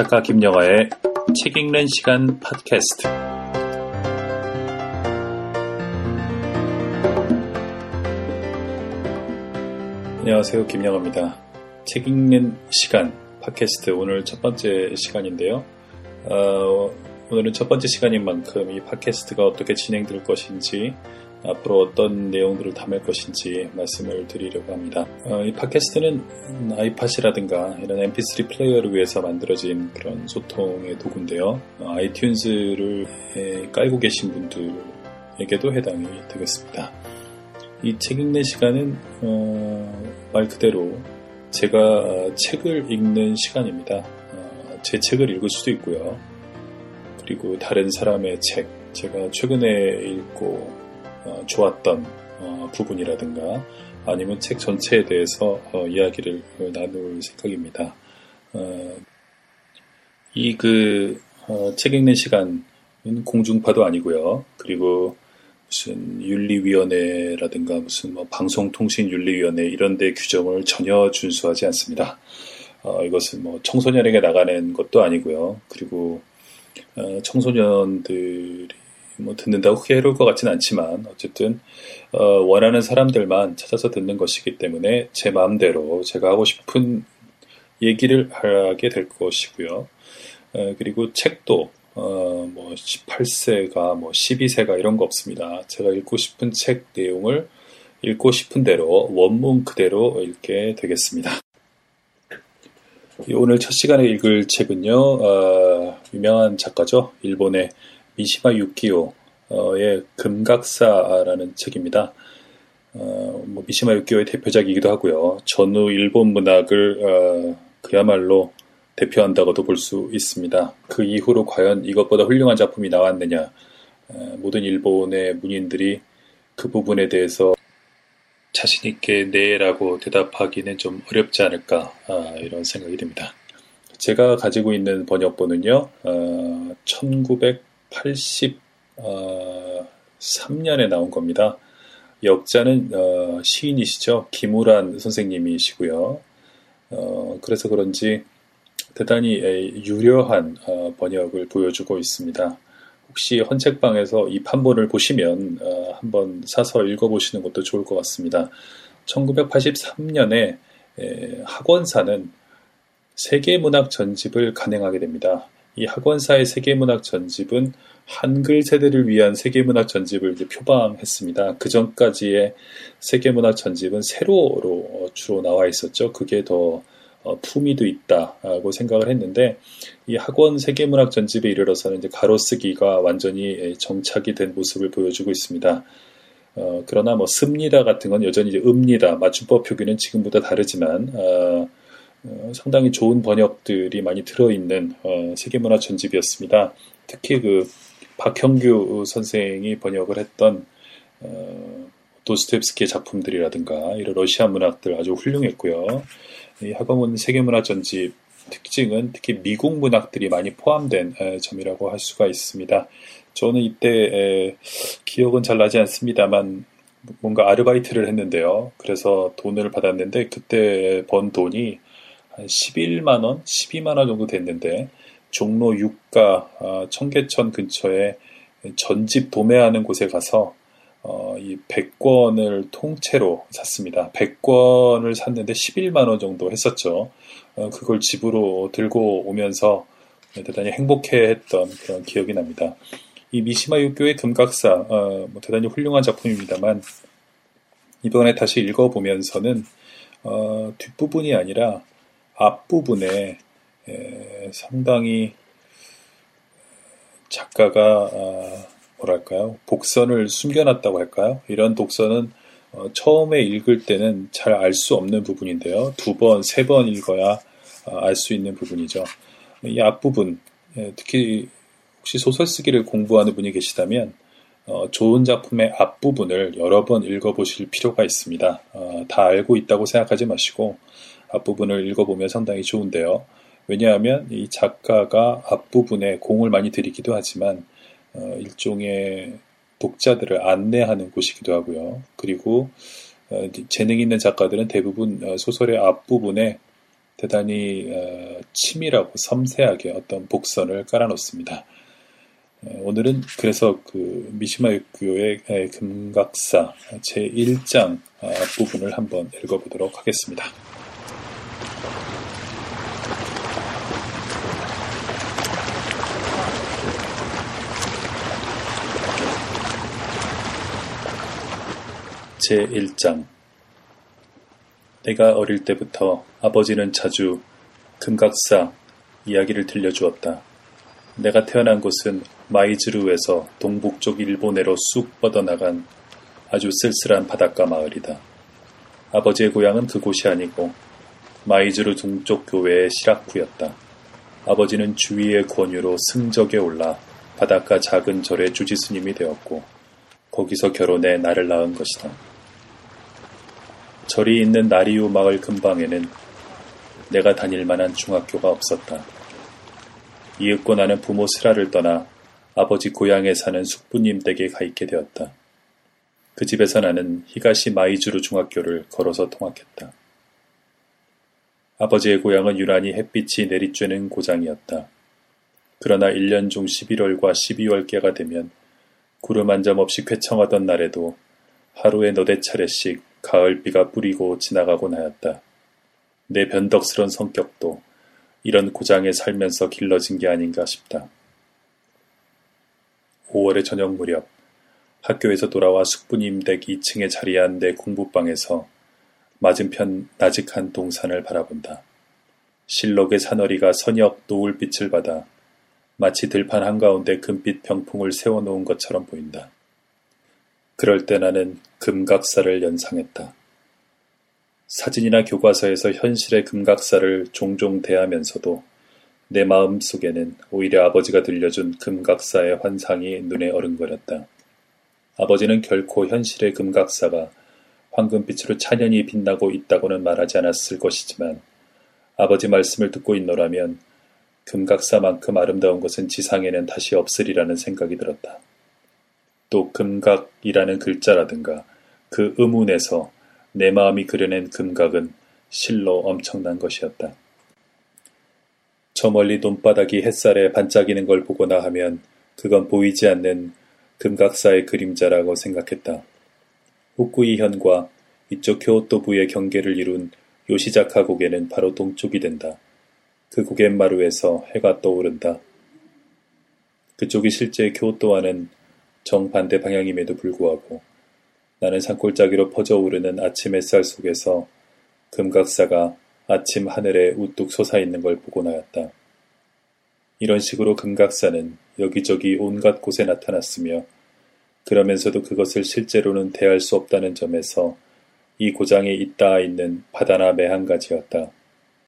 작가 김영화의 책 읽는 시간 팟캐스트. 안녕하세요. 김영화입니다. 책 읽는 시간 팟캐스트 오늘 첫 번째 시간인데요. 어, 오늘은 첫 번째 시간인 만큼 이 팟캐스트가 어떻게 진행될 것인지 앞으로 어떤 내용들을 담을 것인지 말씀을 드리려고 합니다. 어, 이 팟캐스트는 아이팟이라든가 이런 mp3 플레이어를 위해서 만들어진 그런 소통의 도구인데요. 어, 아이튠즈를 깔고 계신 분들에게도 해당이 되겠습니다. 이 책 읽는 시간은 어, 말 그대로 제가 책을 읽는 시간입니다. 어, 제 책을 읽을 수도 있고요. 그리고 다른 사람의 책, 제가 최근에 읽고 어, 좋았던 어, 부분이라든가 아니면 책 전체에 대해서 어, 이야기를 나눌 생각입니다. 이 그책 읽는 시간은 공중파도 아니고요. 그리고 무슨 윤리위원회라든가 무슨 뭐 방송통신윤리위원회 이런 데 규정을 전혀 준수하지 않습니다. 어, 이것은 뭐 청소년에게 나가는 것도 아니고요. 그리고 어, 청소년들이 뭐 듣는다고 크게 해로울 것 같지는 않지만 어쨌든 어, 원하는 사람들만 찾아서 듣는 것이기 때문에 제 마음대로 제가 하고 싶은 얘기를 하게 될 것이고요. 어, 그리고 책도 어, 뭐 18세가 뭐 12세가 이런 거 없습니다. 제가 읽고 싶은 책 내용을 읽고 싶은 대로 원문 그대로 읽게 되겠습니다. 오늘 첫 시간에 읽을 책은요, 어, 유명한 작가죠. 일본의 미시마 유키오의 금각사라는 책입니다. 어, 뭐 미시마 유키오의 대표작이기도 하고요. 전후 일본 문학을 어, 그야말로 대표한다고도 볼 수 있습니다. 그 이후로 과연 이것보다 훌륭한 작품이 나왔느냐, 어, 모든 일본의 문인들이 그 부분에 대해서 자신 있게 네라고 대답하기는 좀 어렵지 않을까, 아, 이런 생각이 듭니다. 제가 가지고 있는 번역본은요, 어, 1900 83년에 나온 겁니다. 역자는 어, 시인이시죠. 김우란 선생님이시고요. 어, 그래서 그런지 대단히 유려한 어, 번역을 보여주고 있습니다. 혹시 헌책방에서 이 판본을 보시면 어, 한번 사서 읽어보시는 것도 좋을 것 같습니다. 1983년에 학원사는 세계문학 전집을 간행하게 됩니다. 이 학원사의 세계문학 전집은 한글 세대를 위한 세계문학 전집을 표방했습니다. 그 전까지의 세계문학 전집은 세로로 주로 나와 있었죠. 그게 더 어, 품위도 있다고 생각을 했는데 이 학원 세계문학 전집에 이르러서는 이제 가로쓰기가 완전히 정착이 된 모습을 보여주고 있습니다. 어, 그러나 뭐 씁니다 같은 건 여전히 이제 읍니다 맞춤법 표기는 지금보다 다르지만 어, 어, 상당히 좋은 번역들이 많이 들어있는 어, 세계문화 전집이었습니다. 특히 그 박형규 선생이 번역을 했던 어, 도스토옙스키의 작품들이라든가 이런 러시아 문학들 아주 훌륭했고요. 이 학원문 세계문화 전집 특징은 특히 미국 문학들이 많이 포함된 에, 점이라고 할 수가 있습니다. 저는 이때 에, 기억은 잘 나지 않습니다만 뭔가 아르바이트를 했는데요. 그래서 돈을 받았는데 그때 번 돈이 한 11만 원, 12만 원 정도 됐는데 종로 6가 어, 청계천 근처에 전집 도매하는 곳에 가서 어, 이 100권을 통째로 샀습니다. 100권을 샀는데 11만 원 정도 했었죠. 어, 그걸 집으로 들고 오면서 대단히 행복해 했던 그런 기억이 납니다. 이 미시마 유교의 금각사 어, 뭐 대단히 훌륭한 작품입니다만 이번에 다시 읽어보면서는 어, 뒷부분이 아니라 앞부분에 상당히 작가가 아, 뭐랄까요 복선을 숨겨놨다고 할까요? 이런 독서는 어, 처음에 읽을 때는 잘 알 수 없는 부분인데요. 두 번, 세 번 읽어야 아, 알수 있는 부분이죠. 이 앞부분, 특히 혹시 소설 쓰기를 공부하는 분이 계시다면 어, 좋은 작품의 앞부분을 여러 번 읽어보실 필요가 있습니다. 어, 다 알고 있다고 생각하지 마시고 앞부분을 읽어보면 상당히 좋은데요. 왜냐하면 이 작가가 앞부분에 공을 많이 들이기도 하지만 어, 일종의 독자들을 안내하는 곳이기도 하고요. 그리고 어, 재능 있는 작가들은 대부분 어, 소설의 앞부분에 대단히 어, 치밀하고 섬세하게 어떤 복선을 깔아놓습니다. 오늘은 그래서 그 미시마 육교의 금각사 제1장 아, 부분을 한번 읽어보도록 하겠습니다. 제1장 내가 어릴 때부터 아버지는 자주 금각사 이야기를 들려주었다. 내가 태어난 곳은 마이즈루에서 동북쪽 일본해로 쑥 뻗어나간 아주 쓸쓸한 바닷가 마을이다. 아버지의 고향은 그곳이 아니고 마이즈루 동쪽 교외의 시라쿠였다. 아버지는 주위의 권유로 승적에 올라 바닷가 작은 절의 주지스님이 되었고 거기서 결혼해 나를 낳은 것이다. 절이 있는 나리우 마을 근방에는 내가 다닐 만한 중학교가 없었다. 이윽고 나는 부모 스라를 떠나 아버지 고향에 사는 숙부님 댁에 가 있게 되었다. 그 집에서 나는 히가시 마이주루 중학교를 걸어서 통학했다. 아버지의 고향은 유난히 햇빛이 내리쬐는 고장이었다. 그러나 1년 중 11월과 12월께가 되면 구름 한 점 없이 쾌청하던 날에도 하루에 너댓 차례씩 가을비가 뿌리고 지나가곤 하였다. 내 변덕스런 성격도 이런 고장에 살면서 길러진 게 아닌가 싶다. 5월의 저녁 무렵 학교에서 돌아와 숙부님 댁 2층에 자리한 내 공부방에서 맞은편 나직한 동산을 바라본다. 실록의 사너리가 선역 노을빛을 받아 마치 들판 한가운데 금빛 병풍을 세워놓은 것처럼 보인다. 그럴 때 나는 금각사를 연상했다. 사진이나 교과서에서 현실의 금각사를 종종 대하면서도 내 마음 속에는 오히려 아버지가 들려준 금각사의 환상이 눈에 어른거렸다. 아버지는 결코 현실의 금각사가 황금빛으로 찬연히 빛나고 있다고는 말하지 않았을 것이지만 아버지 말씀을 듣고 있노라면 금각사만큼 아름다운 것은 지상에는 다시 없으리라는 생각이 들었다. 또 금각이라는 글자라든가 그 의문에서 내 마음이 그려낸 금각은 실로 엄청난 것이었다. 저 멀리 논바닥이 햇살에 반짝이는 걸 보거나 하면 그건 보이지 않는 금각사의 그림자라고 생각했다. 후쿠이현과 이쪽 교토부의 경계를 이룬 요시자카 고개는 바로 동쪽이 된다. 그 고갯마루에서 해가 떠오른다. 그쪽이 실제 교토와는 정반대 방향임에도 불구하고 나는 산골짜기로 퍼져오르는 아침 햇살 속에서 금각사가 아침 하늘에 우뚝 솟아있는 걸 보고 나였다. 이런 식으로 금각사는 여기저기 온갖 곳에 나타났으며 그러면서도 그것을 실제로는 대할 수 없다는 점에서 이 고장에 있다 있는 바다나 매한 가지였다.